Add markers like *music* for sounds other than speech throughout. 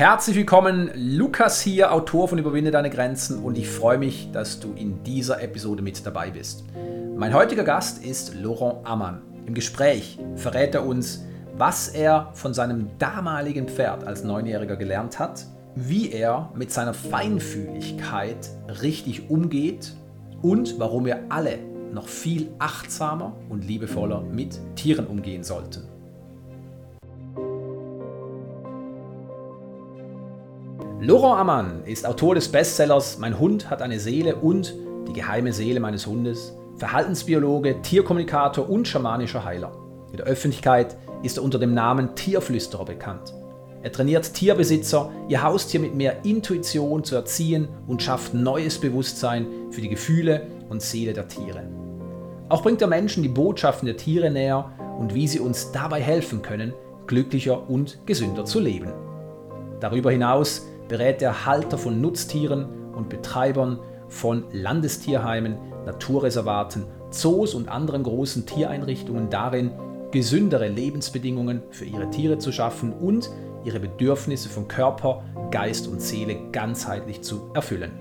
Herzlich willkommen, Lukas hier, Autor von Überwinde deine Grenzen und ich freue mich, dass du in dieser Episode mit dabei bist. Mein heutiger Gast ist Laurent Ammann. Im Gespräch verrät er uns, was er von seinem damaligen Pferd als Neunjähriger gelernt hat, wie er mit seiner Feinfühligkeit richtig umgeht und warum wir alle noch viel achtsamer und liebevoller mit Tieren umgehen sollten. Laurent Ammann ist Autor des Bestsellers Mein Hund hat eine Seele und Die geheime Seele meines Hundes, Verhaltensbiologe, Tierkommunikator und schamanischer Heiler. In der Öffentlichkeit ist er unter dem Namen Tierflüsterer bekannt. Er trainiert Tierbesitzer, ihr Haustier mit mehr Intuition zu erziehen und schafft neues Bewusstsein für die Gefühle und Seele der Tiere. Auch bringt er Menschen die Botschaften der Tiere näher und wie sie uns dabei helfen können, glücklicher und gesünder zu leben. Darüber hinaus berät er Halter von Nutztieren und Betreibern von Landestierheimen, Naturreservaten, Zoos und anderen großen Tiereinrichtungen darin, gesündere Lebensbedingungen für ihre Tiere zu schaffen und ihre Bedürfnisse von Körper, Geist und Seele ganzheitlich zu erfüllen.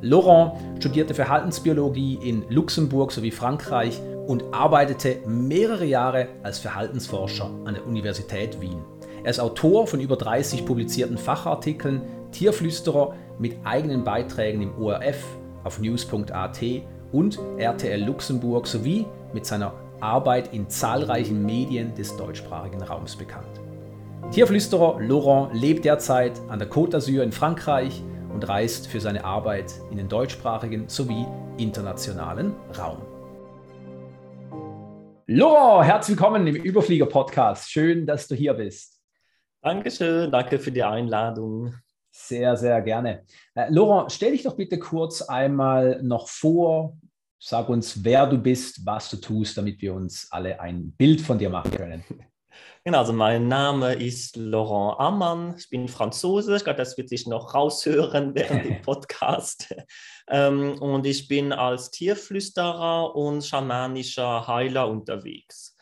Laurent studierte Verhaltensbiologie in Luxemburg sowie Frankreich und arbeitete mehrere Jahre als Verhaltensforscher an der Universität Wien. Er ist Autor von über 30 publizierten Fachartikeln, Tierflüsterer mit eigenen Beiträgen im ORF, auf news.at und RTL Luxemburg sowie mit seiner Arbeit in zahlreichen Medien des deutschsprachigen Raums bekannt. Tierflüsterer Laurent lebt derzeit an der Côte d'Azur in Frankreich und reist für seine Arbeit in den deutschsprachigen sowie internationalen Raum. Laurent, herzlich willkommen im Überflieger-Podcast. Schön, dass du hier bist. Dankeschön, danke für die Einladung. Sehr, sehr gerne. Äh, Laurent, stell dich doch bitte kurz einmal noch vor. Sag uns, wer du bist, was du tust, damit wir uns alle ein Bild von dir machen können. *laughs* Genau, also mein Name ist Laurent Ammann. Ich bin Franzose. Ich glaube, das wird sich noch raushören während dem *laughs* Podcast. Ähm, und ich bin als Tierflüsterer und schamanischer Heiler unterwegs.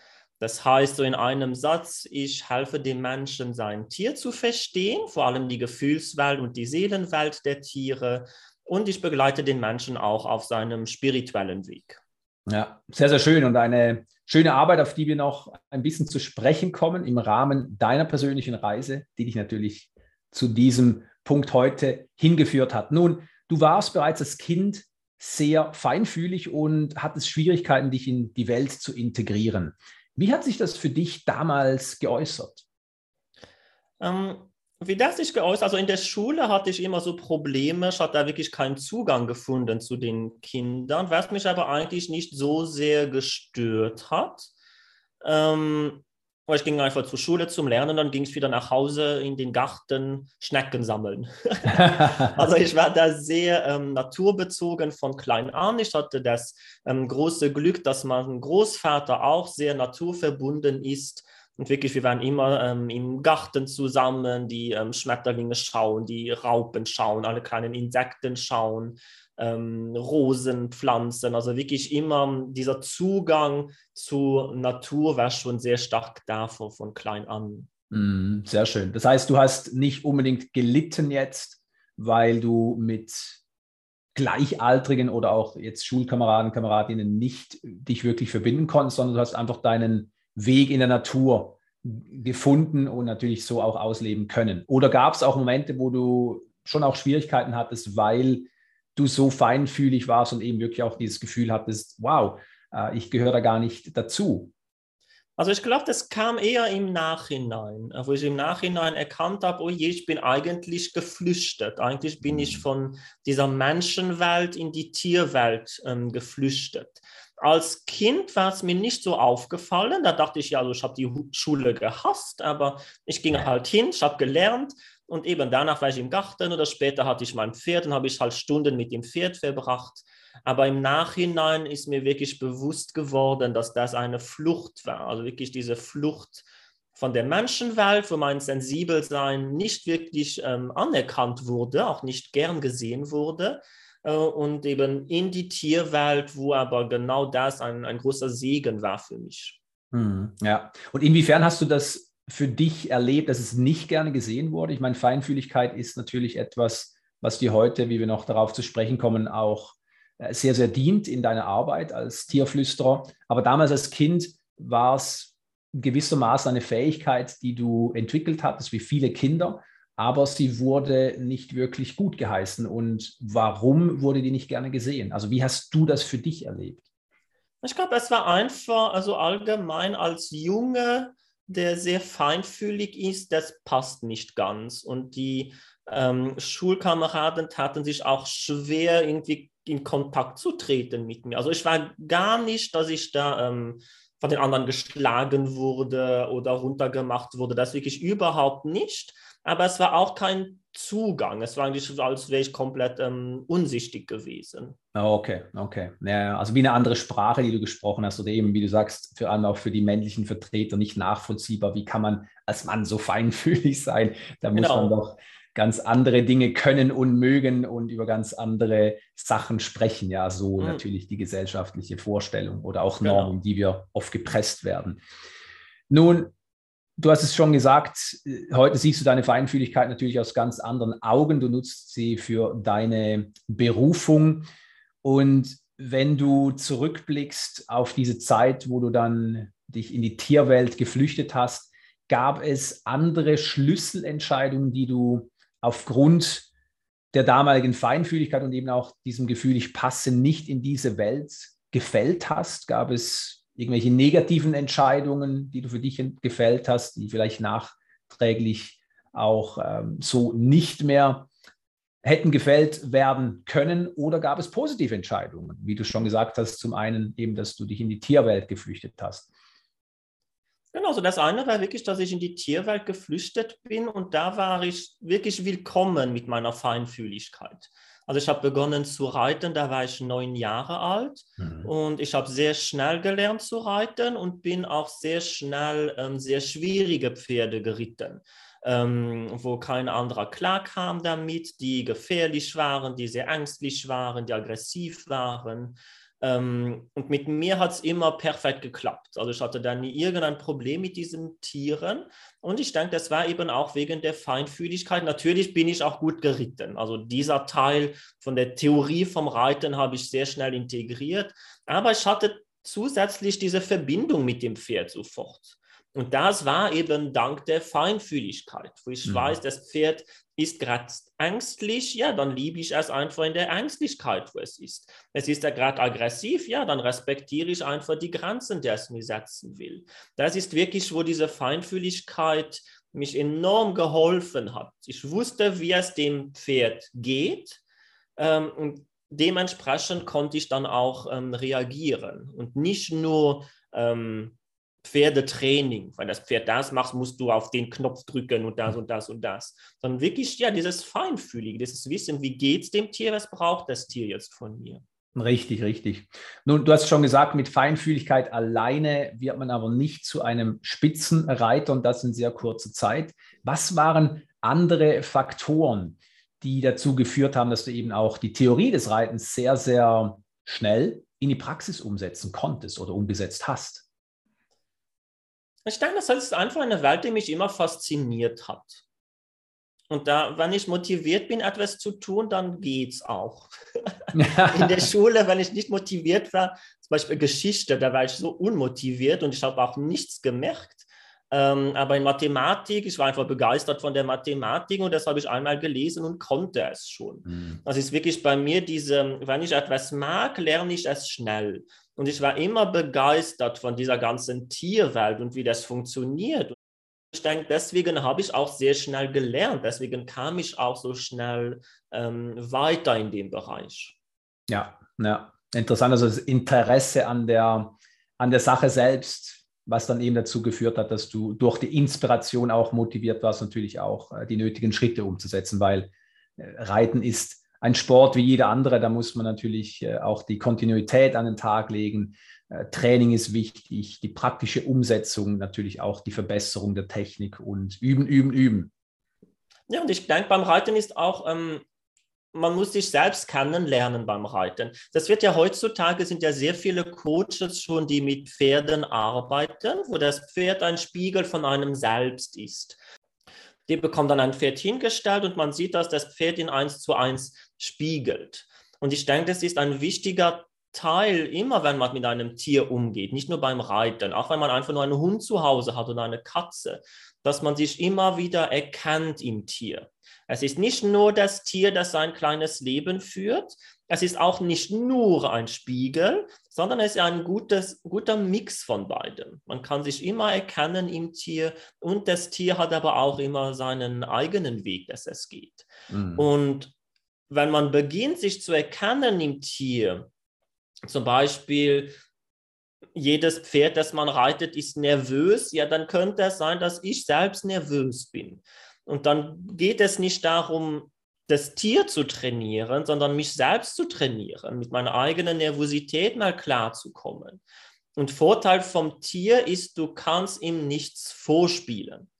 Das heißt, so in einem Satz, ich helfe dem Menschen, sein Tier zu verstehen, vor allem die Gefühlswelt und die Seelenwelt der Tiere. Und ich begleite den Menschen auch auf seinem spirituellen Weg. Ja, sehr, sehr schön und eine schöne Arbeit, auf die wir noch ein bisschen zu sprechen kommen im Rahmen deiner persönlichen Reise, die dich natürlich zu diesem Punkt heute hingeführt hat. Nun, du warst bereits als Kind sehr feinfühlig und hattest Schwierigkeiten, dich in die Welt zu integrieren. Wie hat sich das für dich damals geäußert? Ähm, wie das sich geäußert? Also in der Schule hatte ich immer so Probleme. Ich hatte da wirklich keinen Zugang gefunden zu den Kindern, was mich aber eigentlich nicht so sehr gestört hat. Ähm, ich ging einfach zur Schule zum Lernen, dann ging es wieder nach Hause in den Garten Schnecken sammeln. *laughs* also ich war da sehr ähm, naturbezogen von klein an. Ich hatte das ähm, große Glück, dass mein Großvater auch sehr naturverbunden ist. Und wirklich, wir waren immer ähm, im Garten zusammen, die ähm, Schmetterlinge schauen, die Raupen schauen, alle kleinen Insekten schauen ähm, Rosenpflanzen. Also wirklich immer dieser Zugang zur Natur war schon sehr stark da von, von klein an. Mm, sehr schön. Das heißt, du hast nicht unbedingt gelitten jetzt, weil du mit Gleichaltrigen oder auch jetzt Schulkameraden, Kameradinnen nicht dich wirklich verbinden konntest, sondern du hast einfach deinen Weg in der Natur gefunden und natürlich so auch ausleben können. Oder gab es auch Momente, wo du schon auch Schwierigkeiten hattest, weil du so feinfühlig warst und eben wirklich auch dieses Gefühl hattest, wow, äh, ich gehöre da gar nicht dazu. Also ich glaube, das kam eher im Nachhinein, wo ich im Nachhinein erkannt habe, oh je, ich bin eigentlich geflüchtet. Eigentlich bin ich mhm. von dieser Menschenwelt in die Tierwelt ähm, geflüchtet. Als Kind war es mir nicht so aufgefallen. Da dachte ich, ja, also ich habe die Schule gehasst, aber ich ging halt hin, ich habe gelernt und eben danach war ich im Garten oder später hatte ich mein Pferd und habe ich halt Stunden mit dem Pferd verbracht. Aber im Nachhinein ist mir wirklich bewusst geworden, dass das eine Flucht war. Also wirklich diese Flucht von der Menschenwelt, wo mein Sensibelsein nicht wirklich ähm, anerkannt wurde, auch nicht gern gesehen wurde. Äh, und eben in die Tierwelt, wo aber genau das ein, ein großer Segen war für mich. Hm, ja, und inwiefern hast du das für dich erlebt, dass es nicht gerne gesehen wurde? Ich meine, Feinfühligkeit ist natürlich etwas, was dir heute, wie wir noch darauf zu sprechen kommen, auch äh, sehr, sehr dient in deiner Arbeit als Tierflüsterer. Aber damals als Kind war es gewissermaßen eine Fähigkeit, die du entwickelt hattest, wie viele Kinder, aber sie wurde nicht wirklich gut geheißen. Und warum wurde die nicht gerne gesehen? Also wie hast du das für dich erlebt? Ich glaube, es war einfach, also allgemein als Junge, der sehr feinfühlig ist, das passt nicht ganz. Und die ähm, Schulkameraden taten sich auch schwer, irgendwie in Kontakt zu treten mit mir. Also ich war gar nicht, dass ich da ähm, von den anderen geschlagen wurde oder runtergemacht wurde. Das wirklich überhaupt nicht. Aber es war auch kein Zugang. Es war eigentlich als wäre ich komplett ähm, unsichtig gewesen. Ah, okay, okay. Ja, also wie eine andere Sprache, die du gesprochen hast, oder eben, wie du sagst, vor allem auch für die männlichen Vertreter nicht nachvollziehbar. Wie kann man als Mann so *laughs* feinfühlig sein? Da muss genau. man doch ganz andere Dinge können und mögen und über ganz andere Sachen sprechen. Ja, so mhm. natürlich die gesellschaftliche Vorstellung oder auch genau. Normen, genau. die wir oft gepresst werden. Nun, du hast es schon gesagt, heute siehst du deine Feinfühligkeit natürlich aus ganz anderen Augen. Du nutzt sie für deine Berufung. Und wenn du zurückblickst auf diese Zeit, wo du dann dich in die Tierwelt geflüchtet hast, gab es andere Schlüsselentscheidungen, die du aufgrund der damaligen Feinfühligkeit und eben auch diesem Gefühl, ich passe nicht in diese Welt, gefällt hast? Gab es irgendwelche negativen Entscheidungen, die du für dich gefällt hast, die vielleicht nachträglich auch ähm, so nicht mehr hätten gefällt werden können? Oder gab es positive Entscheidungen, wie du schon gesagt hast, zum einen eben, dass du dich in die Tierwelt geflüchtet hast? Genau, so das eine war wirklich, dass ich in die Tierwelt geflüchtet bin und da war ich wirklich willkommen mit meiner Feinfühligkeit. Also ich habe begonnen zu reiten, da war ich neun Jahre alt mhm. und ich habe sehr schnell gelernt zu reiten und bin auch sehr schnell ähm, sehr schwierige Pferde geritten, ähm, wo kein anderer klarkam damit, die gefährlich waren, die sehr ängstlich waren, die aggressiv waren. Ähm, und mit mir hat es immer perfekt geklappt. Also ich hatte da nie irgendein Problem mit diesen Tieren. Und ich denke, das war eben auch wegen der Feinfühligkeit. Natürlich bin ich auch gut geritten. Also dieser Teil von der Theorie vom Reiten habe ich sehr schnell integriert. Aber ich hatte zusätzlich diese Verbindung mit dem Pferd sofort. Und das war eben dank der Feinfühligkeit, wo ich mhm. weiß, das Pferd ist gerade ängstlich, ja, dann liebe ich es einfach in der Ängstlichkeit, wo es ist. Es ist ja gerade aggressiv, ja, dann respektiere ich einfach die Grenzen, die es mir setzen will. Das ist wirklich, wo diese Feinfühligkeit mich enorm geholfen hat. Ich wusste, wie es dem Pferd geht ähm, und dementsprechend konnte ich dann auch ähm, reagieren und nicht nur ähm, Pferdetraining. Wenn das Pferd das macht, musst du auf den Knopf drücken und das und das und das. Sondern wirklich, ja, dieses Feinfühlige, dieses Wissen, wie geht es dem Tier, was braucht das Tier jetzt von mir? Richtig, richtig. Nun, du hast schon gesagt, mit Feinfühligkeit alleine wird man aber nicht zu einem Spitzenreiter und das in sehr kurzer Zeit. Was waren andere Faktoren, die dazu geführt haben, dass du eben auch die Theorie des Reitens sehr, sehr schnell in die Praxis umsetzen konntest oder umgesetzt hast? Ich denke, das ist einfach eine Welt, die mich immer fasziniert hat. Und da, wenn ich motiviert bin, etwas zu tun, dann geht es auch. *laughs* In der Schule, wenn ich nicht motiviert war, zum Beispiel Geschichte, da war ich so unmotiviert und ich habe auch nichts gemerkt. Ähm, aber in Mathematik, ich war einfach begeistert von der Mathematik und das habe ich einmal gelesen und konnte es schon. Mhm. Das ist wirklich bei mir diese, wenn ich etwas mag, lerne ich es schnell. Und ich war immer begeistert von dieser ganzen Tierwelt und wie das funktioniert. Ich denke, deswegen habe ich auch sehr schnell gelernt. Deswegen kam ich auch so schnell ähm, weiter in dem Bereich. Ja, ja, interessant. Also das Interesse an der, an der Sache selbst, was dann eben dazu geführt hat, dass du durch die Inspiration auch motiviert warst, natürlich auch äh, die nötigen Schritte umzusetzen, weil äh, Reiten ist ein Sport wie jeder andere, da muss man natürlich äh, auch die Kontinuität an den Tag legen. Äh, Training ist wichtig, die praktische Umsetzung, natürlich auch die Verbesserung der Technik und üben, üben, üben. Ja, und ich denke, beim Reiten ist auch, ähm, man muss sich selbst kennenlernen beim Reiten. Das wird ja heutzutage, sind ja sehr viele Coaches schon, die mit Pferden arbeiten, wo das Pferd ein Spiegel von einem selbst ist. Die bekommen dann ein Pferd hingestellt und man sieht, dass das Pferd in eins zu eins spiegelt. Und ich denke, das ist ein wichtiger Teil, immer wenn man mit einem Tier umgeht, nicht nur beim Reiten, auch wenn man einfach nur einen Hund zu Hause hat oder eine Katze, dass man sich immer wieder erkennt im Tier. Es ist nicht nur das Tier, das sein kleines Leben führt, es ist auch nicht nur ein Spiegel, sondern es ist ein gutes, guter Mix von beiden. Man kann sich immer erkennen im Tier und das Tier hat aber auch immer seinen eigenen Weg, dass es geht. Mhm. Und wenn man beginnt, sich zu erkennen im Tier, zum Beispiel jedes Pferd, das man reitet, ist nervös, ja, dann könnte es sein, dass ich selbst nervös bin. Und dann geht es nicht darum, das Tier zu trainieren, sondern mich selbst zu trainieren, mit meiner eigenen Nervosität mal klarzukommen. Und Vorteil vom Tier ist, du kannst ihm nichts vorspielen.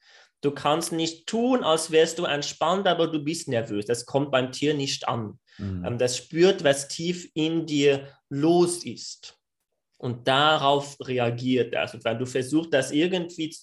Du kannst nicht tun, als wärst du entspannt, aber du bist nervös. Das kommt beim Tier nicht an. Mhm. Ähm, das spürt, was tief in dir los ist. Und darauf reagiert es. Und wenn du versuchst, das irgendwie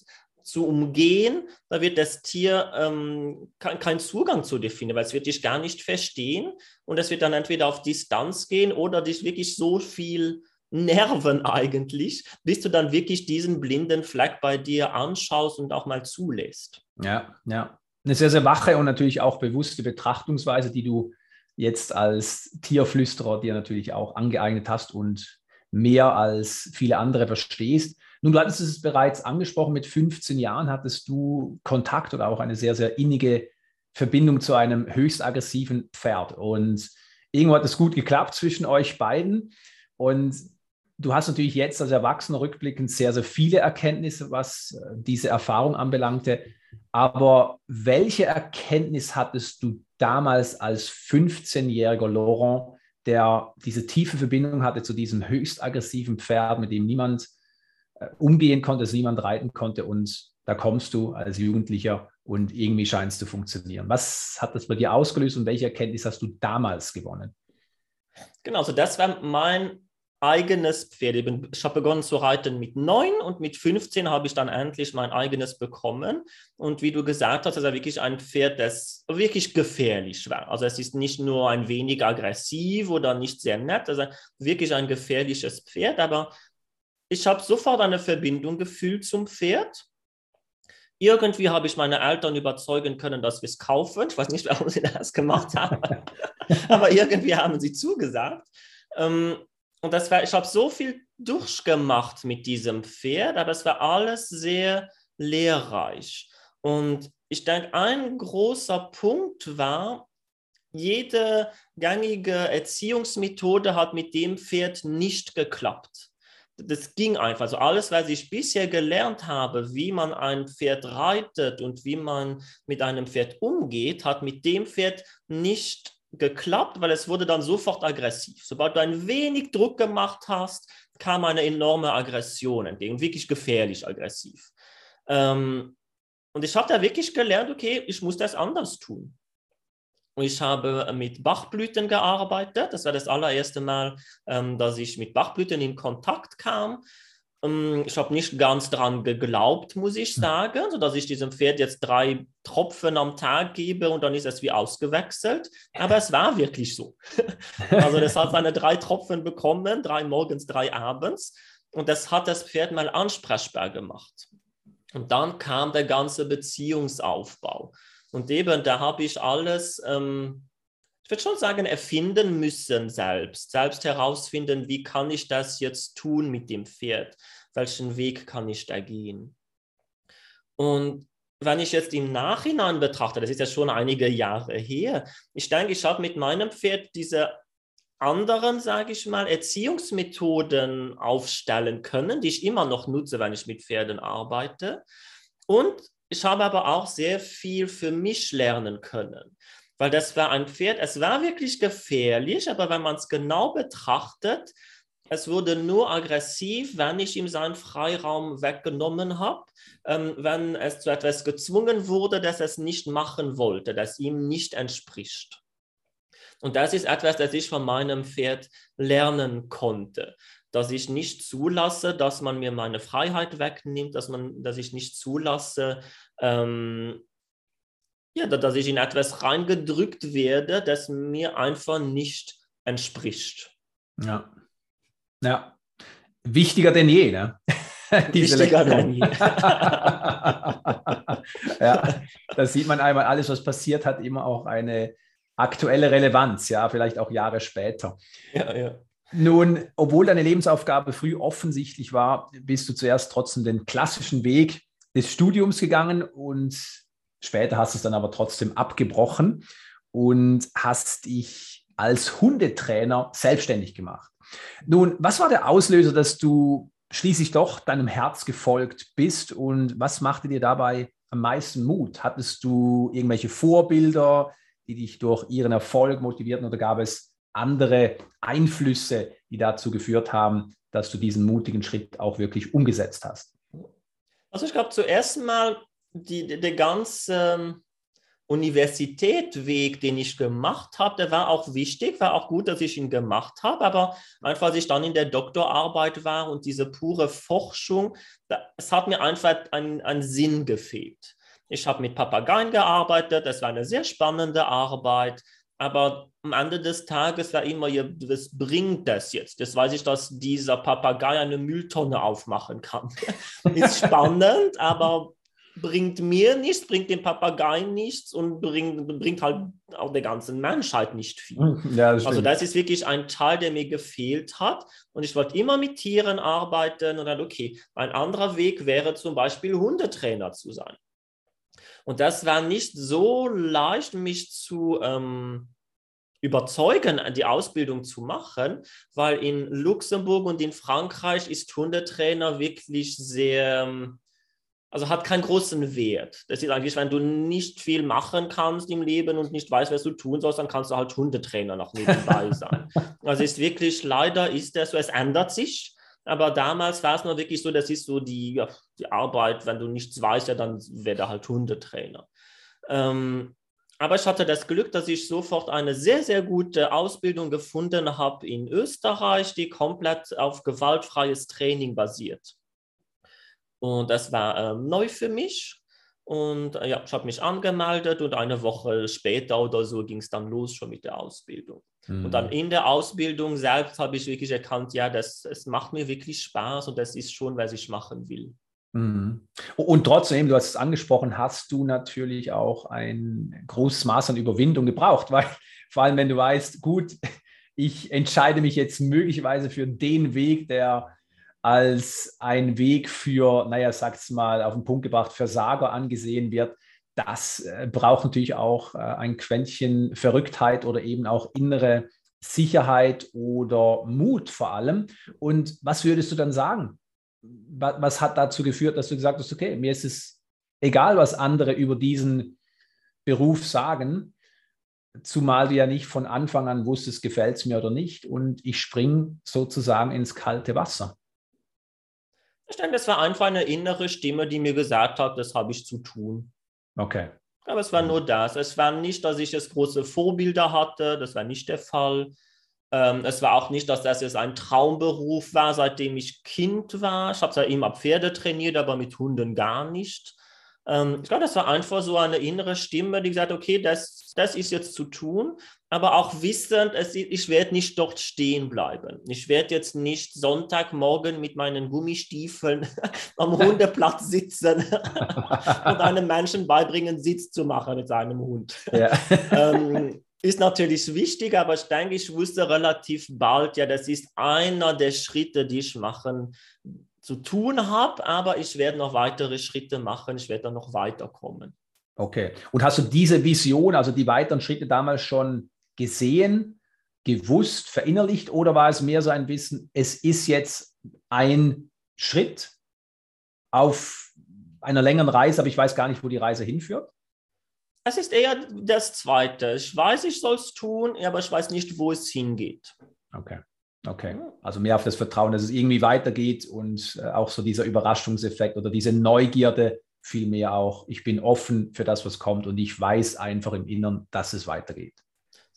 zu umgehen, da wird das Tier ähm, keinen Zugang zu dir finden, weil es wird dich gar nicht verstehen und es wird dann entweder auf Distanz gehen oder dich wirklich so viel nerven *laughs* eigentlich, bis du dann wirklich diesen blinden Fleck bei dir anschaust und auch mal zulässt. Ja, ja. Eine sehr, sehr wache und natürlich auch bewusste Betrachtungsweise, die du jetzt als Tierflüsterer dir natürlich auch angeeignet hast und mehr als viele andere verstehst. Nun, du hattest es bereits angesprochen, mit 15 Jahren hattest du Kontakt oder auch eine sehr, sehr innige Verbindung zu einem höchst aggressiven Pferd. Und irgendwo hat es gut geklappt zwischen euch beiden. Und du hast natürlich jetzt als Erwachsener rückblickend sehr, sehr viele Erkenntnisse, was äh, diese Erfahrung anbelangte. Aber welche Erkenntnis hattest du damals als 15-jähriger Laurent, der diese tiefe Verbindung hatte zu diesem höchst aggressiven Pferd, mit dem niemand umgehen konnte, es niemand reiten konnte und da kommst du als Jugendlicher und irgendwie scheint es zu funktionieren. Was hat das bei dir ausgelöst und welche Erkenntnis hast du damals gewonnen? Genau, so das war mein eigenes Pferd. Ich habe begonnen zu reiten mit neun und mit 15 habe ich dann endlich mein eigenes bekommen. Und wie du gesagt hast, ist er wirklich ein Pferd, das wirklich gefährlich war. Also es ist nicht nur ein wenig aggressiv oder nicht sehr nett, also wirklich ein gefährliches Pferd. Aber ich habe sofort eine Verbindung gefühlt zum Pferd. Irgendwie habe ich meine Eltern überzeugen können, dass wir es kaufen. Ich weiß nicht, *laughs* warum sie das gemacht haben, *laughs* aber irgendwie haben sie zugesagt. Ähm, und das war, ich habe so viel durchgemacht mit diesem Pferd, aber es war alles sehr lehrreich. Und ich denke, ein großer Punkt war, jede gängige Erziehungsmethode hat mit dem Pferd nicht geklappt. Das ging einfach. Also alles, was ich bisher gelernt habe, wie man ein Pferd reitet und wie man mit einem Pferd umgeht, hat mit dem Pferd nicht geklappt weil es wurde dann sofort aggressiv. Sobald du ein wenig Druck gemacht hast, kam eine enorme Aggression entgegen, wirklich gefährlich aggressiv. Ähm, und ich habe da wirklich gelernt, okay, ich muss das anders tun. Und ich habe mit Bachblüten gearbeitet. Das war das allererste Mal, ähm, dass ich mit Bachblüten in Kontakt kam. Ähm, ich habe nicht ganz dran geglaubt, muss ich hm. sagen, sodass ich diesem Pferd jetzt drei Tropfen am Tag gebe und dann ist es wie ausgewechselt. Aber es war wirklich so. *laughs* Also das hat seine drei Tropfen bekommen, drei morgens, drei abends. Und das hat das Pferd mal ansprechbar gemacht. Und dann kam der ganze Beziehungsaufbau. Und eben, da habe ich alles, ähm, ich würde schon sagen, erfinden müssen selbst. Selbst herausfinden, wie kann ich das jetzt tun mit dem Pferd? Welchen Weg kann ich da gehen? Und wenn ich jetzt im Nachhinein betrachte, das ist ja schon einige Jahre her, ich denke, ich habe mit meinem Pferd diese anderen, sage ich mal, Erziehungsmethoden aufstellen können, die ich immer noch nutze, wenn ich mit Pferden arbeite. Und ich habe aber auch sehr viel für mich lernen können, weil das war ein Pferd, es war wirklich gefährlich, aber wenn man es genau betrachtet, es wurde nur aggressiv, wenn ich ihm seinen Freiraum weggenommen habe, ähm, wenn es zu etwas gezwungen wurde, das es nicht machen wollte, das ihm nicht entspricht. Und das ist etwas, das ich von meinem Pferd lernen konnte. Dass ich nicht zulasse, dass man mir meine Freiheit wegnimmt, dass, man, dass ich nicht zulasse, ähm, ja, dass ich in etwas reingedrückt werde, das mir einfach nicht entspricht. Ja. Ja. Wichtiger denn je, ne? *laughs* Diese Wichtiger denn je. *laughs* ja, da sieht man einmal, alles, was passiert, hat immer auch eine aktuelle Relevanz, ja, vielleicht auch Jahre später. Ja, ja. Nun, obwohl deine Lebensaufgabe früh offensichtlich war, bist du zuerst trotzdem den klassischen Weg des Studiums gegangen und später hast du es dann aber trotzdem abgebrochen und hast dich als Hundetrainer selbstständig gemacht. Nun, was war der Auslöser, dass du schließlich doch deinem Herz gefolgt bist und was machte dir dabei am meisten Mut? Hattest du irgendwelche Vorbilder, die dich durch ihren Erfolg motivierten oder gab es andere Einflüsse, die dazu geführt haben, dass du diesen mutigen Schritt auch wirklich umgesetzt hast? Also ich glaube zuerst mal der ganze ähm, Universitätsweg, den ich gemacht habe, der war auch wichtig, war auch gut, dass ich ihn gemacht habe, aber einfach, als ich dann in der Doktorarbeit war und diese pure Forschung, es hat mir einfach ein Sinn gefehlt. Ich habe mit Papageien gearbeitet, das war eine sehr spannende Arbeit, aber am Ende des Tages war immer, was bringt das jetzt? Jetzt weiß ich, dass dieser Papagei eine Mülltonne aufmachen kann. *laughs* Ist spannend, aber bringt mir nichts, bringt dem Papagei nichts und bringt, bringt halt auch der ganzen Menschheit nicht viel. *laughs* Ja, das also das ist wirklich ein Teil, der mir gefehlt hat. Und ich wollte immer mit Tieren arbeiten und dann, okay, ein anderer Weg wäre zum Beispiel Hundetrainer zu sein. Und das war nicht so leicht, mich zu ähm, überzeugen, die Ausbildung zu machen, weil in Luxemburg und in Frankreich ist Hundetrainer wirklich sehr, ähm, also hat keinen großen Wert. Das ist eigentlich, wenn du nicht viel machen kannst im Leben und nicht weißt, was du tun sollst, dann kannst du halt Hundetrainer noch nebenbei *laughs* sein. Also ist wirklich, leider ist das so, es ändert sich. Aber damals war es noch wirklich so, das ist so die, ja, die Arbeit, wenn du nichts weißt, ja, dann wäre da halt Hundetrainer. Ähm, aber ich hatte das Glück, dass ich sofort eine sehr, sehr gute Ausbildung gefunden habe in Österreich, die komplett auf gewaltfreies Training basiert. Und das war ähm, neu für mich. Und äh, ja, ich habe mich angemeldet und eine Woche später oder so ging es dann los schon mit der Ausbildung. Mhm. Und dann mhm. in der Ausbildung selbst habe ich wirklich erkannt, ja, das, es macht mir wirklich Spaß und das ist schon, was ich machen will. Mhm. Und trotzdem, du hast es angesprochen, hast du natürlich auch ein großes Maß an Überwindung gebraucht, *laughs* weil vor allem, wenn du weißt, gut, *laughs* ich entscheide mich jetzt möglicherweise für den Weg, der als ein Weg für, naja, sag's mal auf den Punkt gebracht, Versager angesehen wird, das äh, braucht natürlich auch äh, ein Quäntchen Verrücktheit oder eben auch innere Sicherheit oder Mut vor allem. Und was würdest du dann sagen? Was, was hat dazu geführt, dass du gesagt hast, okay, mir ist es egal, was andere über diesen Beruf sagen, zumal du ja nicht von Anfang an wusstest, gefällt es mir oder nicht. Und ich springe sozusagen ins kalte Wasser. Ich denke, das war einfach eine innere Stimme, die mir gesagt hat, das habe ich zu tun. Okay. Aber es war nur das. Es war nicht, dass ich jetzt große Vorbilder hatte. Das war nicht der Fall. Ähm, es war auch nicht, dass das jetzt ein Traumberuf war, seitdem ich Kind war. Ich habe zwar immer Pferde trainiert, aber mit Hunden gar nicht. Ähm, ich glaube, das war einfach so eine innere Stimme, die gesagt hat, okay, das, das ist jetzt zu tun, aber auch wissend, es, ich werde nicht dort stehen bleiben. Ich werde jetzt nicht Sonntagmorgen mit meinen Gummistiefeln *laughs* am Hundeplatz sitzen *laughs* *laughs* und einem Menschen beibringen, Sitz zu machen mit seinem Hund. Ja. ähm, ist natürlich wichtig, aber ich denke, ich wusste relativ bald, ja, das ist einer der Schritte, die ich machen zu tun habe, aber ich werde noch weitere Schritte machen, ich werde dann noch weiterkommen. Okay. Und hast du diese Vision, also die weiteren Schritte damals schon gesehen, gewusst, verinnerlicht oder war es mehr so ein Wissen, es ist jetzt ein Schritt auf einer längeren Reise, aber ich weiß gar nicht, wo die Reise hinführt? Es ist eher das Zweite. Ich weiß, ich soll es tun, aber ich weiß nicht, wo es hingeht. Okay. Okay, also mehr auf das Vertrauen, dass es irgendwie weitergeht und äh, auch so dieser Überraschungseffekt oder diese Neugierde vielmehr auch, ich bin offen für das, was kommt und ich weiß einfach im Inneren, dass es weitergeht.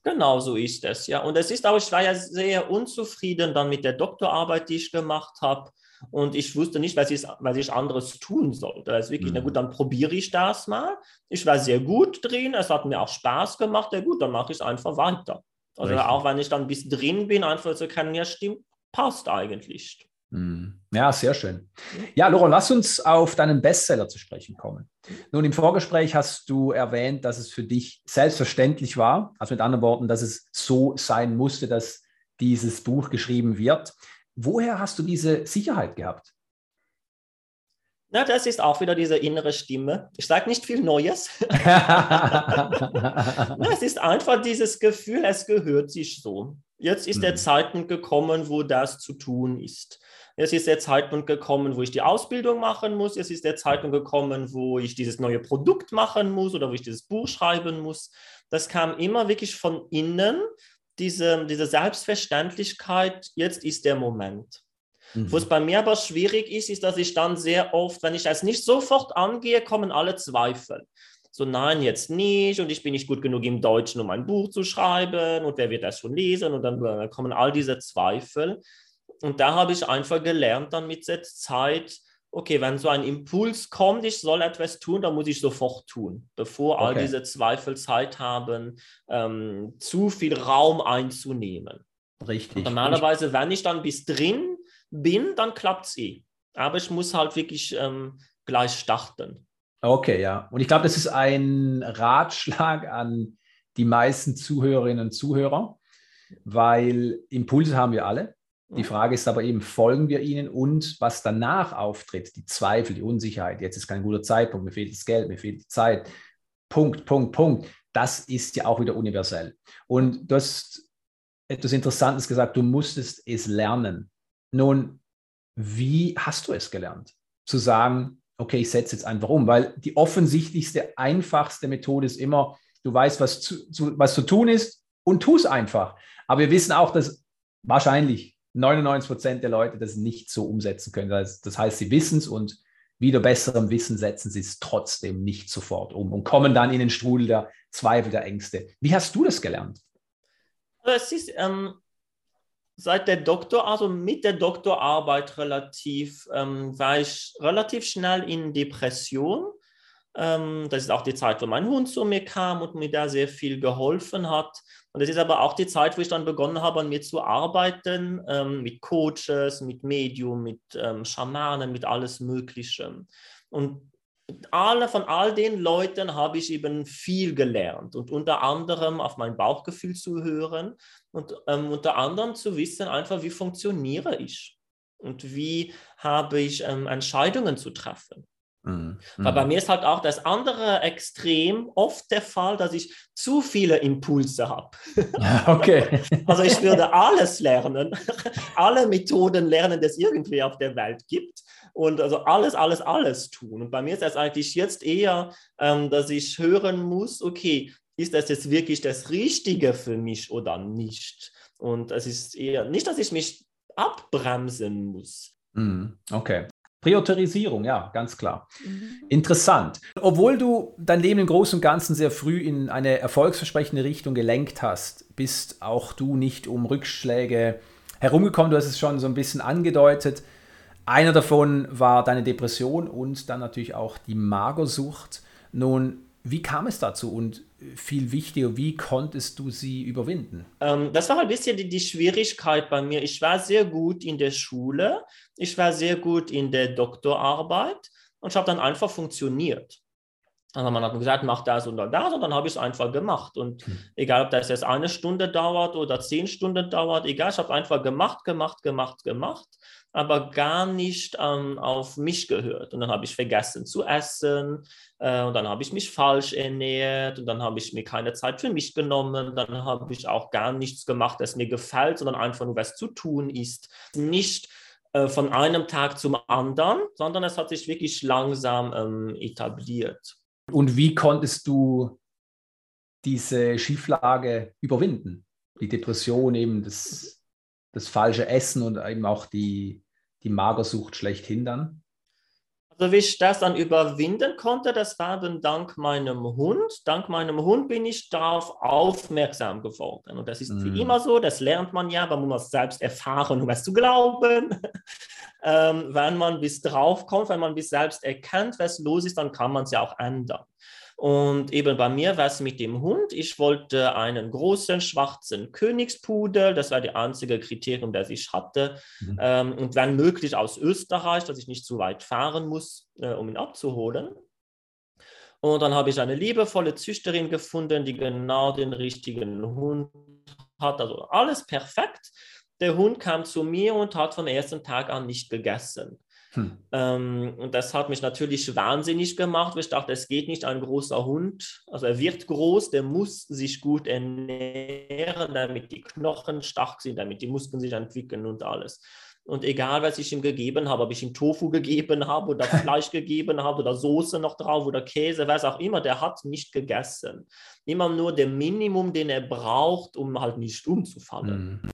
Genau so ist es, ja. Und es ist auch, ich war ja sehr unzufrieden dann mit der Doktorarbeit, die ich gemacht habe. Und ich wusste nicht, was ich, was ich anderes tun sollte. Also wirklich, mhm. na gut, dann probiere ich das mal. Ich war sehr gut drin, es hat mir auch Spaß gemacht. Ja gut, dann mache ich es einfach weiter. Also Richtig. auch wenn ich dann bis drin bin, einfach zu können, ja stimmt, passt eigentlich. Mhm. Ja, sehr schön. Ja, Laura, lass uns auf deinen Bestseller zu sprechen kommen. Nun, im Vorgespräch hast du erwähnt, dass es für dich selbstverständlich war, also mit anderen Worten, dass es so sein musste, dass dieses Buch geschrieben wird. Woher hast du diese Sicherheit gehabt? Na, das ist auch wieder diese innere Stimme. Ich sage nicht viel Neues. *laughs* Na, es ist einfach dieses Gefühl, es gehört sich so. Jetzt ist mhm. der Zeitpunkt gekommen, wo das zu tun ist. Es ist der Zeitpunkt gekommen, wo ich die Ausbildung machen muss. Es ist der Zeitpunkt gekommen, wo ich dieses neue Produkt machen muss oder wo ich dieses Buch schreiben muss. Das kam immer wirklich von innen, diese, diese Selbstverständlichkeit, jetzt ist der Moment. Mhm. Wo es bei mir aber schwierig ist, ist, dass ich dann sehr oft, wenn ich das nicht sofort angehe, kommen alle Zweifel. So, nein, jetzt nicht und ich bin nicht gut genug im Deutschen, um ein Buch zu schreiben und wer wird das schon lesen und dann, kommen all diese Zweifel. Und da habe ich einfach gelernt dann mit der Zeit, okay, wenn so ein Impuls kommt, ich soll etwas tun, dann muss ich sofort tun, bevor okay. all diese Zweifel Zeit haben, ähm, zu viel Raum einzunehmen. Richtig. Und normalerweise, wenn ich dann bis drin bin, dann klappt es eh. Aber ich muss halt wirklich ähm, gleich starten. Okay, ja. Und ich glaube, das ist ein Ratschlag an die meisten Zuhörerinnen und Zuhörer, weil Impulse haben wir alle. Die Frage ist aber eben, folgen wir ihnen und was danach auftritt, die Zweifel, die Unsicherheit, jetzt ist kein guter Zeitpunkt, mir fehlt das Geld, mir fehlt die Zeit, Punkt, Punkt, Punkt, das ist ja auch wieder universell. Und du hast etwas Interessantes gesagt, du musstest es lernen. Nun, wie hast du es gelernt? Zu sagen, okay, ich setze jetzt einfach um, weil die offensichtlichste, einfachste Methode ist immer, du weißt, was zu, zu, was zu tun ist und tu es einfach. Aber wir wissen auch, dass wahrscheinlich 99 Prozent der Leute das nicht so umsetzen können. Das, heißt, sie wissen es und wieder besserem Wissen setzen sie es trotzdem nicht sofort um und kommen dann in den Strudel der Zweifel, der Ängste. Wie hast du das gelernt? Es ist ähm, seit der Doktor, also mit der Doktorarbeit relativ, ähm, war ich relativ schnell in Depression. Ähm, das ist auch die Zeit, wo mein Hund zu mir kam und mir da sehr viel geholfen hat. Und das ist aber auch die Zeit, wo ich dann begonnen habe, an mir zu arbeiten, ähm, mit Coaches, mit Medium, mit ähm, Schamanen, mit alles Mögliche. Und alle, von all den Leuten habe ich eben viel gelernt und unter anderem auf mein Bauchgefühl zu hören und ähm, unter anderem zu wissen, einfach, wie funktioniere ich und wie habe ich ähm, Entscheidungen zu treffen. Mhm. Weil bei mhm. mir ist halt auch das andere Extrem oft der Fall, dass ich zu viele Impulse habe. okay. *laughs* also ich würde alles lernen, *laughs* alle Methoden lernen, die es irgendwie auf der Welt gibt und also alles, alles, alles tun. Und bei mir ist es eigentlich jetzt eher, ähm, dass ich hören muss, okay, ist das jetzt wirklich das Richtige für mich oder nicht? Und es ist eher nicht, dass ich mich abbremsen muss. Mhm. Okay. Priorisierung, ja, ganz klar. Mhm. Interessant. Obwohl du dein Leben im Großen und Ganzen sehr früh in eine erfolgsversprechende Richtung gelenkt hast, bist auch du nicht um Rückschläge herumgekommen. Du hast es schon so ein bisschen angedeutet. Einer davon war deine Depression und dann natürlich auch die Magersucht. Nun, wie kam es dazu und viel wichtiger, wie konntest du sie überwinden? Ähm, das war ein bisschen die, die, Schwierigkeit bei mir. Ich war sehr gut in der Schule, ich war sehr gut in der Doktorarbeit und ich habe dann einfach funktioniert. Also man hat mir gesagt, mach das und das und dann habe ich es einfach gemacht. Und hm. egal, ob das jetzt eine Stunde dauert oder zehn Stunden dauert, egal, ich habe einfach gemacht, gemacht, gemacht, gemacht aber gar nicht ähm, auf mich gehört. Und dann habe ich vergessen zu essen äh, und dann habe ich mich falsch ernährt und dann habe ich mir keine Zeit für mich genommen. Dann habe ich auch gar nichts gemacht, das mir gefällt, sondern einfach nur, was zu tun ist. Nicht äh, von einem Tag zum anderen, sondern es hat sich wirklich langsam ähm, etabliert. Und wie konntest du diese Schieflage überwinden? Die Depression, eben das, das falsche Essen und eben auch die, die Magersucht schlechthin dann? Also wie ich das dann überwinden konnte, das war dann dank meinem Hund. Dank meinem Hund bin ich darauf aufmerksam geworden. Und das ist mm. immer so, das lernt man ja, man muss selbst erfahren, um es zu glauben. *laughs* ähm, wenn man bis drauf kommt, wenn man bis selbst erkennt, was los ist, dann kann man es ja auch ändern. Und eben bei mir war es mit dem Hund. Ich wollte einen großen schwarzen Königspudel. Das war die einzige Kriterium, das ich hatte. Mhm. Ähm, und wenn möglich aus Österreich, dass ich nicht zu weit fahren muss, äh, um ihn abzuholen. Und dann habe ich eine liebevolle Züchterin gefunden, die genau den richtigen Hund hat. Also alles perfekt. Der Hund kam zu mir und hat vom ersten Tag an nicht gegessen. Hm. Ähm, und das hat mich natürlich wahnsinnig gemacht, weil ich dachte, es geht nicht ein großer Hund. Also er wird groß, der muss sich gut ernähren, damit die Knochen stark sind, damit die Muskeln sich entwickeln und alles. Und egal, was ich ihm gegeben habe, ob ich ihm Tofu gegeben habe oder *laughs* Fleisch gegeben habe oder Soße noch drauf oder Käse, was auch immer, der hat nicht gegessen. Immer nur der Minimum, den er braucht, um halt nicht umzufallen. Mhm.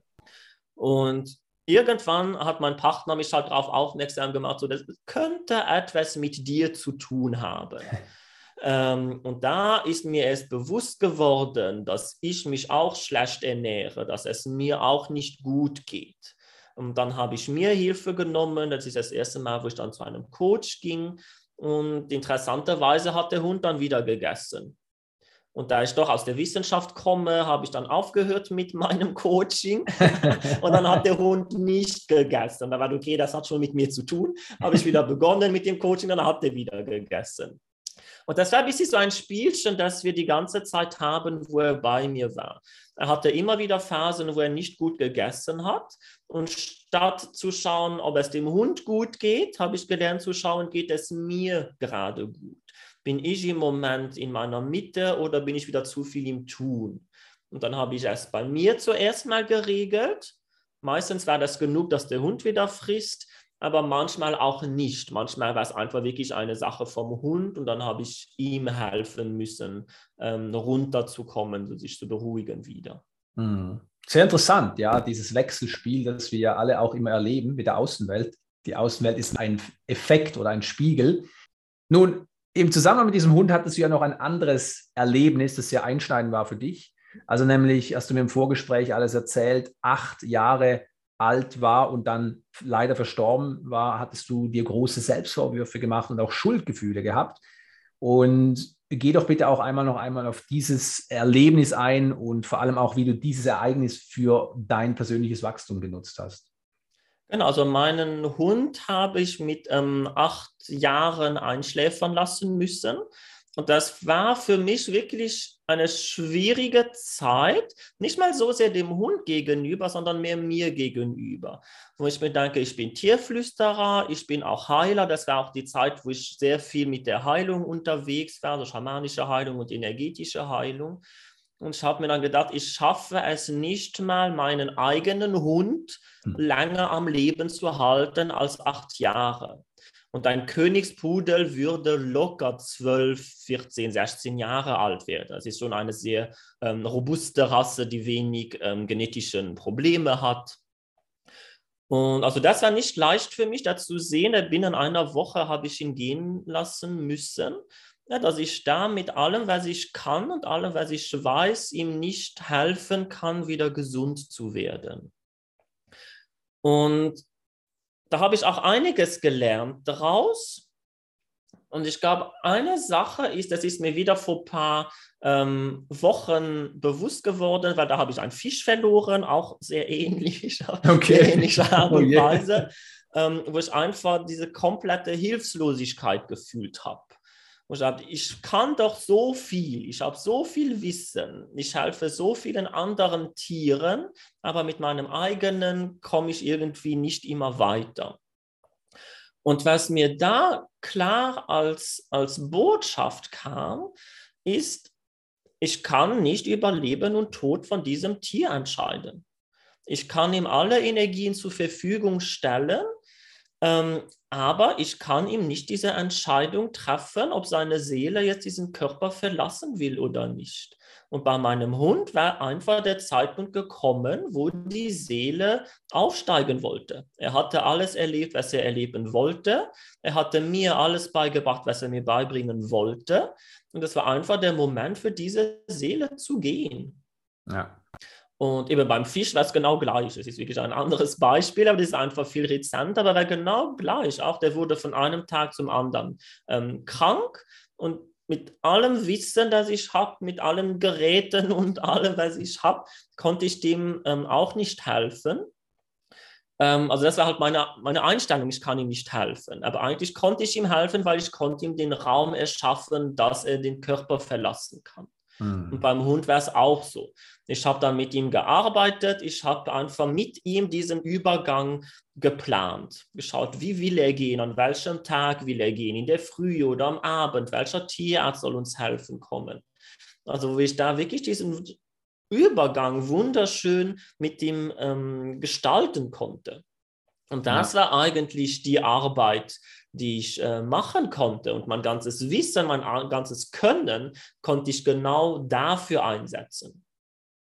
Und irgendwann hat mein Partner mich halt darauf aufmerksam gemacht, so das könnte etwas mit dir zu tun haben. *laughs* ähm, und da ist mir erst bewusst geworden, dass ich mich auch schlecht ernähre, dass es mir auch nicht gut geht. Und dann habe ich mir Hilfe genommen. Das ist das erste Mal, wo ich dann zu einem Coach ging. Und interessanterweise hat der Hund dann wieder gegessen. Und da ich doch aus der Wissenschaft komme, habe ich dann aufgehört mit meinem Coaching. *laughs* und dann hat der Hund nicht gegessen. Und da war okay, das hat schon mit mir zu tun. Habe ich wieder begonnen mit dem Coaching, dann hat er wieder gegessen. Und das war ein bisschen so ein Spielchen, das wir die ganze Zeit haben, wo er bei mir war. Er hatte immer wieder Phasen, wo er nicht gut gegessen hat. Und statt zu schauen, ob es dem Hund gut geht, habe ich gelernt zu schauen, geht es mir gerade gut. Bin ich im Moment in meiner Mitte oder bin ich wieder zu viel im Tun? Und dann habe ich es bei mir zuerst mal geregelt. Meistens war das genug, dass der Hund wieder frisst, aber manchmal auch nicht. Manchmal war es einfach wirklich eine Sache vom Hund und dann habe ich ihm helfen müssen, ähm, runterzukommen, sich zu beruhigen wieder. Hm. Sehr interessant, ja, dieses Wechselspiel, das wir ja alle auch immer erleben mit der Außenwelt. Die Außenwelt ist ein Effekt oder ein Spiegel. Nun, im Zusammenhang mit diesem Hund hattest du ja noch ein anderes Erlebnis, das sehr einschneidend war für dich. Also nämlich, hast du mir im Vorgespräch alles erzählt, acht Jahre alt war und dann leider verstorben war, hattest du dir große Selbstvorwürfe gemacht und auch Schuldgefühle gehabt. Und geh doch bitte auch einmal noch einmal auf dieses Erlebnis ein und vor allem auch, wie du dieses Ereignis für dein persönliches Wachstum genutzt hast. Genau, also meinen Hund habe ich mit ähm, acht Jahren einschläfern lassen müssen. Und das war für mich wirklich eine schwierige Zeit, nicht mal so sehr dem Hund gegenüber, sondern mehr mir gegenüber. Wo ich mir denke, ich bin Tierflüsterer, ich bin auch Heiler. Das war auch die Zeit, wo ich sehr viel mit der Heilung unterwegs war, also schamanische Heilung und energetische Heilung. Und ich habe mir dann gedacht, ich schaffe es nicht mal, meinen eigenen Hund hm. länger am Leben zu halten als acht Jahre. Und ein Königspudel würde locker 12, 14, 16 Jahre alt werden. Das ist schon eine sehr ähm, robuste Rasse, die wenig ähm, genetischen Probleme hat. Und also das war nicht leicht für mich, dazu sehen. Binnen einer Woche habe ich ihn gehen lassen müssen ja, dass ich da mit allem, was ich kann und allem, was ich weiß, ihm nicht helfen kann, wieder gesund zu werden. Und da habe ich auch einiges gelernt daraus. Und ich glaube, eine Sache ist, das ist mir wieder vor ein paar ähm, Wochen bewusst geworden, weil da habe ich einen Fisch verloren, auch sehr ähnlich, *laughs* okay. sehr ähnliche Art und oh Weise, ähm, wo ich einfach diese komplette Hilflosigkeit gefühlt habe. Und ich habe, ich kann doch so viel, ich habe so viel Wissen, ich helfe so vielen anderen Tieren, aber mit meinem eigenen komme ich irgendwie nicht immer weiter. Und was mir da klar als, als Botschaft kam, ist, ich kann nicht über Leben und Tod von diesem Tier entscheiden. Ich kann ihm alle Energien zur Verfügung stellen, Ähm, aber ich kann ihm nicht diese Entscheidung treffen, ob seine Seele jetzt diesen Körper verlassen will oder nicht. Und bei meinem Hund war einfach der Zeitpunkt gekommen, wo die Seele aufsteigen wollte. Er hatte alles erlebt, was er erleben wollte. Er hatte mir alles beigebracht, was er mir beibringen wollte. Und es war einfach der Moment für diese Seele zu gehen. Ja. Und eben beim Fisch war es genau gleich. Es ist wirklich ein anderes Beispiel, aber das ist einfach viel rezenter, aber war genau gleich. Auch der wurde von einem Tag zum anderen ähm, krank und mit allem Wissen, das ich habe, mit allen Geräten *laughs* und allem, was ich habe, konnte ich dem ähm, auch nicht helfen. Ähm, also das war halt meine, meine Einstellung, ich kann ihm nicht helfen. Aber eigentlich konnte ich ihm helfen, weil ich konnte ihm den Raum erschaffen, dass er den Körper verlassen kann. Mhm. Und beim Hund wäre es auch so. Ich habe dann mit ihm gearbeitet, ich habe einfach mit ihm diesen Übergang geplant, geschaut, wie will er gehen, an welchem Tag will er gehen, in der Früh oder am Abend, welcher Tierarzt soll uns helfen kommen. Also wo ich da wirklich diesen Übergang wunderschön mit ihm ähm, gestalten konnte. Und das ja. war eigentlich die Arbeit, die ich äh, machen konnte. Und mein ganzes Wissen, mein ganzes Können konnte ich genau dafür einsetzen.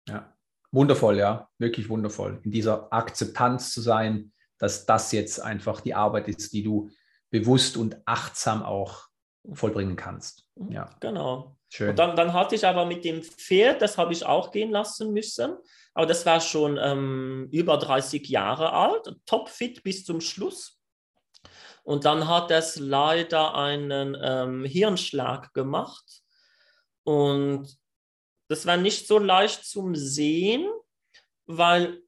Ja, wundervoll, ja, wirklich wundervoll. In dieser Akzeptanz zu sein, dass das jetzt einfach die Arbeit ist, die du bewusst und achtsam auch vollbringen kannst. Mhm, ja, genau. Schön. Und dann, dann hatte ich aber mit dem Pferd, das habe ich auch gehen lassen müssen. Aber das war schon ähm, über 30 Jahre alt, topfit bis zum Schluss. Und dann hat es leider einen ähm, Hirnschlag gemacht. Und das war nicht so leicht zum Sehen, weil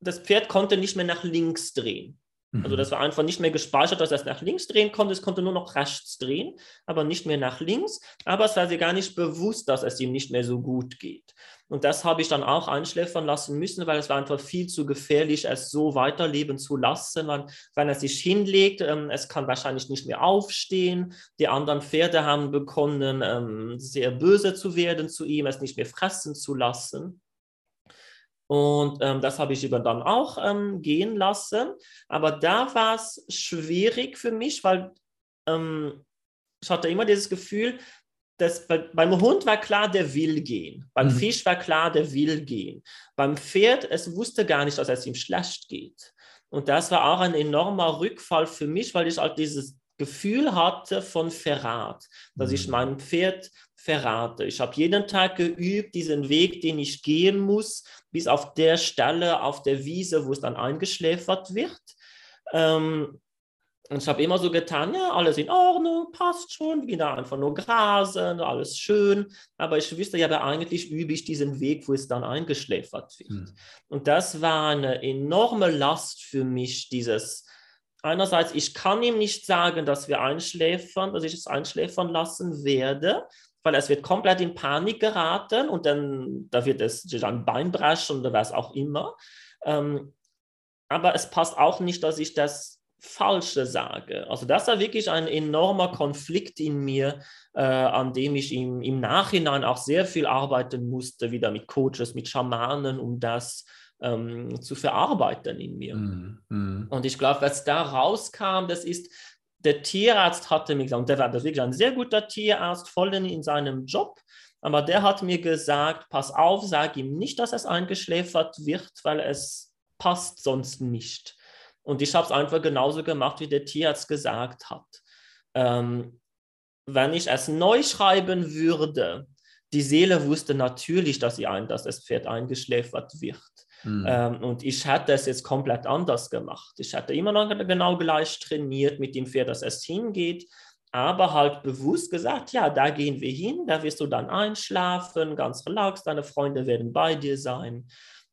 das Pferd konnte nicht mehr nach links drehen. Also mhm. das war einfach nicht mehr gespeichert, dass es nach links drehen konnte. Es konnte nur noch rechts drehen, aber nicht mehr nach links. Aber es war sich gar nicht bewusst, dass es ihm nicht mehr so gut geht. Und das habe ich dann auch einschläfern lassen müssen, weil es war einfach viel zu gefährlich, es so weiterleben zu lassen. Weil, wenn er sich hinlegt, ähm, es kann wahrscheinlich nicht mehr aufstehen. Die anderen Pferde haben begonnen, ähm, sehr böse zu werden zu ihm, es nicht mehr fressen zu lassen. Und ähm, das habe ich dann auch ähm, gehen lassen. Aber da war es schwierig für mich, weil ähm, ich hatte immer dieses Gefühl, dass bei, beim Hund war klar, der will gehen. Beim mhm. Fisch war klar, der will gehen. Beim Pferd, es wusste gar nicht, dass es ihm schlecht geht. Und das war auch ein enormer Rückfall für mich, weil ich halt dieses Gefühl hatte von Verrat, dass ich mhm. mein Pferd verrate. Ich habe jeden Tag geübt, diesen Weg, den ich gehen muss, bis auf der Stelle auf der Wiese, wo es dann eingeschläfert wird. Ähm, und ich habe immer so getan, ja, alles in Ordnung, passt schon, wir gehen da einfach nur grasen, alles schön. Aber ich wüsste ja, eigentlich übe ich diesen Weg, wo es dann eingeschläfert wird. Mhm. Und das war eine enorme Last für mich, dieses, einerseits, ich kann ihm nicht sagen, dass wir einschläfern, dass ich es einschläfern lassen werde, weil es wird komplett in Panik geraten und dann da wird es sich ein Bein brechen oder was auch immer. Ähm, aber es passt auch nicht, dass ich das Falsche sage. Also das war wirklich ein enormer Konflikt in mir, äh, an dem ich im, im Nachhinein auch sehr viel arbeiten musste, wieder mit Coaches, mit Schamanen, um das ähm, zu verarbeiten in mir. Mm, mm. Und ich glaube, was da rauskam, das ist, der Tierarzt hatte mir gesagt, und der war wirklich ein sehr guter Tierarzt, voll in, in seinem Job, aber der hat mir gesagt, pass auf, sag ihm nicht, dass es eingeschläfert wird, weil es passt sonst nicht. Und ich habe es einfach genauso gemacht, wie der Tierarzt gesagt hat. Ähm, wenn ich es neu schreiben würde, die Seele wusste natürlich, dass, ein, dass das Pferd eingeschläfert wird. Mhm. Ähm, und ich hätte es jetzt komplett anders gemacht. Ich hätte immer noch genau gleich trainiert mit dem Pferd, dass es hingeht, aber halt bewusst gesagt, ja, da gehen wir hin, da wirst du dann einschlafen, ganz relaxed, deine Freunde werden bei dir sein.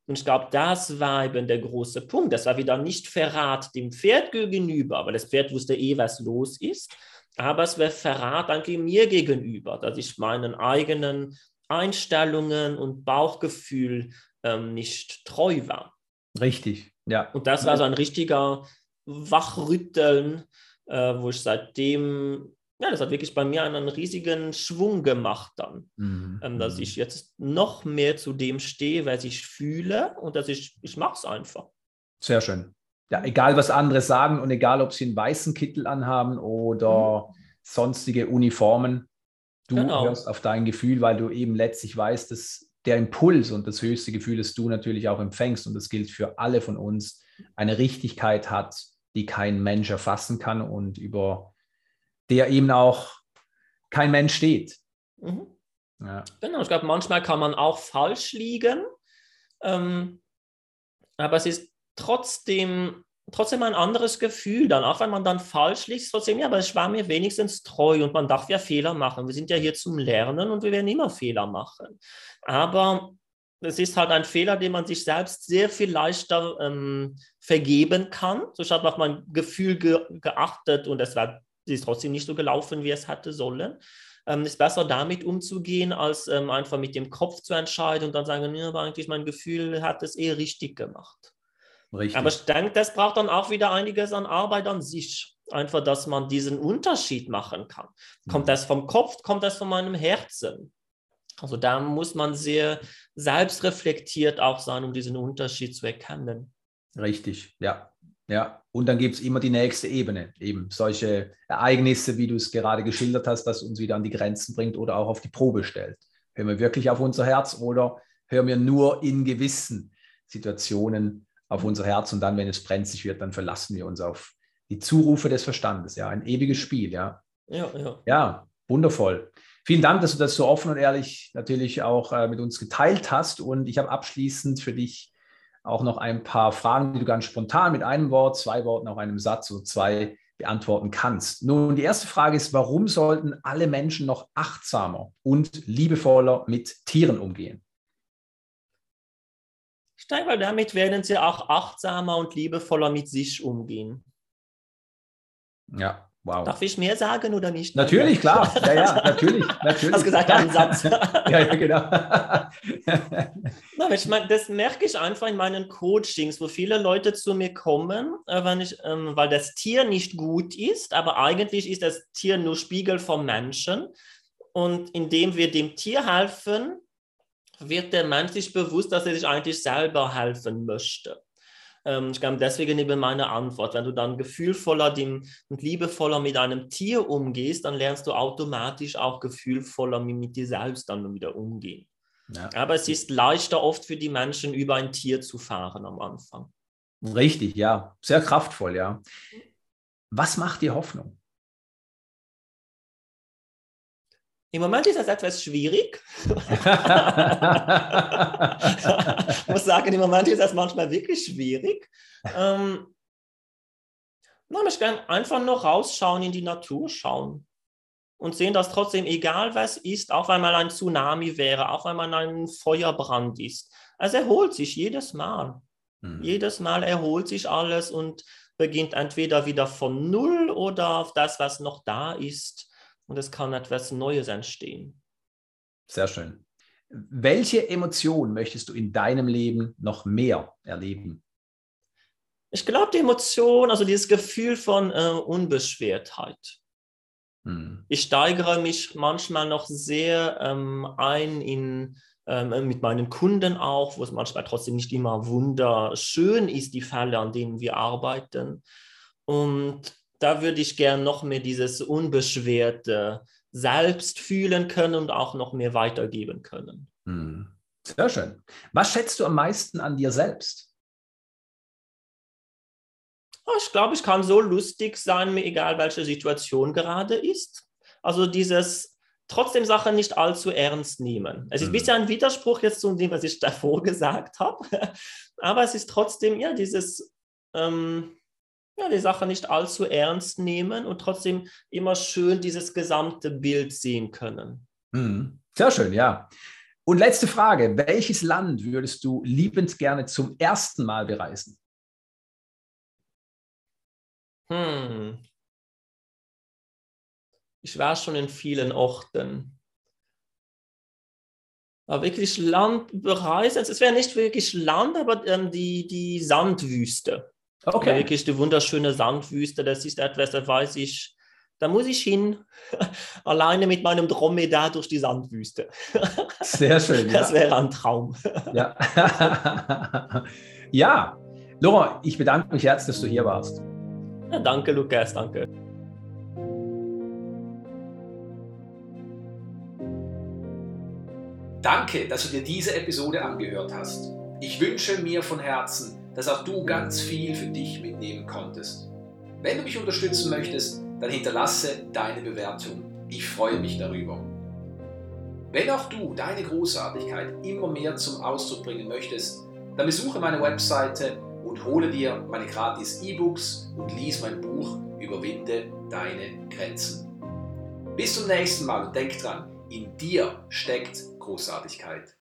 Und ich glaube, das war eben der große Punkt. Das war wieder nicht Verrat dem Pferd gegenüber, weil das Pferd wusste eh, was los ist. Aber es wäre Verrat eigentlich mir gegenüber, dass ich meinen eigenen Einstellungen und Bauchgefühl ähm, nicht treu war. Richtig, ja. Und das war so ein richtiger Wachrütteln, äh, wo ich seitdem, ja, das hat wirklich bei mir einen riesigen Schwung gemacht dann, mhm. ähm, dass mhm. ich jetzt noch mehr zu dem stehe, was ich fühle und dass ich, ich mache es einfach. Sehr schön. ja, egal was andere sagen und egal, ob sie einen weißen Kittel anhaben oder mhm. sonstige Uniformen, du genau. hörst auf dein Gefühl, weil du eben letztlich weißt, dass der Impuls und das höchste Gefühl, das du natürlich auch empfängst, und das gilt für alle von uns, eine Richtigkeit hat, die kein Mensch erfassen kann und über der eben auch kein Mensch steht. Mhm. Ja. Genau, ich glaube, manchmal kann man auch falsch liegen, ähm, aber es ist trotzdem, trotzdem ein anderes Gefühl dann, auch wenn man dann falsch liegt, trotzdem, ja, aber es war mir wenigstens treu und man darf ja Fehler machen. Wir sind ja hier zum Lernen und wir werden immer Fehler machen. Aber es ist halt ein Fehler, den man sich selbst sehr viel leichter ähm, vergeben kann. So ich habe auf mein Gefühl ge geachtet und es war, ist trotzdem nicht so gelaufen, wie es hätte sollen. Ähm, ist besser damit umzugehen, als ähm, einfach mit dem Kopf zu entscheiden und dann sagen, ja, aber eigentlich mein Gefühl hat es eher richtig gemacht. Richtig. Aber ich denke, das braucht dann auch wieder einiges an Arbeit an sich. Einfach, dass man diesen Unterschied machen kann. Kommt mhm. das vom Kopf, kommt das von meinem Herzen? Also da muss man sehr selbstreflektiert auch sein, um diesen Unterschied zu erkennen. Richtig, ja. Ja, und dann gibt es immer die nächste Ebene, eben solche Ereignisse, wie du es gerade geschildert hast, das uns wieder an die Grenzen bringt oder auch auf die Probe stellt. Hören wir wirklich auf unser Herz oder hören wir nur in gewissen Situationen auf unser Herz und dann, wenn es brenzlig wird, dann verlassen wir uns auf die Zurufe des Verstandes. Ja, ein ewiges Spiel, ja. Ja, ja. Ja, wundervoll. Vielen Dank, dass du das so offen und ehrlich natürlich auch äh, mit uns geteilt hast. Und ich habe abschließend für dich auch noch ein paar Fragen, die du ganz spontan mit einem Wort, zwei Worten, auch einem Satz oder zwei beantworten kannst. Nun, die erste Frage ist, warum sollten alle Menschen noch achtsamer und liebevoller mit Tieren umgehen? Denke, weil damit werden sie auch achtsamer und liebevoller mit sich umgehen. Ja, wow. Darf ich mehr sagen oder nicht? Natürlich, klar. Ja, ja, natürlich. *laughs* natürlich. Hast gesagt, einen Satz. *laughs* ja, ja, genau. Na, ich mein, das merke ich einfach in meinen Coachings, wo viele Leute zu mir kommen, äh, wenn ich, ähm, weil das Tier nicht gut ist, aber eigentlich ist das Tier nur Spiegel vom Menschen. Und indem wir dem Tier helfen, wird der Mensch sich bewusst, dass er sich eigentlich selber helfen möchte. Ähm, ich glaube, deswegen eben meine Antwort. Wenn du dann gefühlvoller und liebevoller mit einem Tier umgehst, dann lernst du automatisch auch gefühlvoller mit dir selbst dann wieder umgehen. Ja. Aber es ist leichter oft für die Menschen, über ein Tier zu fahren am Anfang. Richtig, ja. Sehr kraftvoll, ja. Was macht dir Hoffnung? Im Moment ist das etwas schwierig. *laughs* ich muss sagen, im Moment ist das manchmal wirklich schwierig. Ähm, na, ich kann einfach nur rausschauen, in die Natur schauen und sehen, dass trotzdem, egal was ist, auch wenn mal ein Tsunami wäre, auch wenn man ein Feuerbrand ist, es erholt sich jedes Mal. Mhm. Jedes Mal erholt sich alles und beginnt entweder wieder von Null oder auf das, was noch da ist und es kann etwas Neues entstehen. Sehr schön. Welche Emotion möchtest du in deinem Leben noch mehr erleben? Ich glaube, die Emotion, also dieses Gefühl von äh, Unbeschwertheit. Hm. Ich steigere mich manchmal noch sehr ähm, ein in, ähm, mit meinen Kunden auch, wo es manchmal trotzdem nicht immer wunderschön ist, die Fälle, an denen wir arbeiten. Und da würde ich gern noch mehr dieses unbeschwerte Selbst fühlen können und auch noch mehr weitergeben können. Hm. Sehr schön. Was schätzt du am meisten an dir selbst? Oh, ich glaube, ich kann so lustig sein, mir egal welche Situation gerade ist. Also dieses trotzdem Sachen nicht allzu ernst nehmen. Es ist ein hm. bisschen ein Widerspruch jetzt zu dem, was ich *laughs* davor gesagt habe, aber es ist trotzdem ja dieses ähm, ja, die Sache nicht allzu ernst nehmen und trotzdem immer schön dieses gesamte Bild sehen können. Hm. Sehr schön, ja. Und letzte Frage: Welches Land würdest du liebend gerne zum ersten Mal bereisen? Hm. Ich war schon in vielen Orten. Aber wirklich Land bereisen, es wäre nicht wirklich Land, aber ähm, die, die Sandwüste. Okay. Wirklich die wunderschöne Sandwüste, das ist etwas, da weiß ich, da muss ich hin, *laughs* alleine mit meinem Dromedar durch die Sandwüste. *laughs* Sehr schön. Das ja. wäre ein Traum. *laughs* Ja. ja. Laurent, ich bedanke mich herzlich, dass du hier warst. Ja, danke, Lukas, danke. Danke, dass du dir diese Episode angehört hast. Ich wünsche mir von Herzen, dass auch du ganz viel für dich mitnehmen konntest. Wenn du mich unterstützen möchtest, dann hinterlasse deine Bewertung. Ich freue mich darüber. Wenn auch du deine Großartigkeit immer mehr zum Ausdruck bringen möchtest, dann besuche meine Webseite und hole dir meine gratis E-Books und lies mein Buch Überwinde deine Grenzen. Bis zum nächsten Mal und denk dran, in dir steckt Großartigkeit.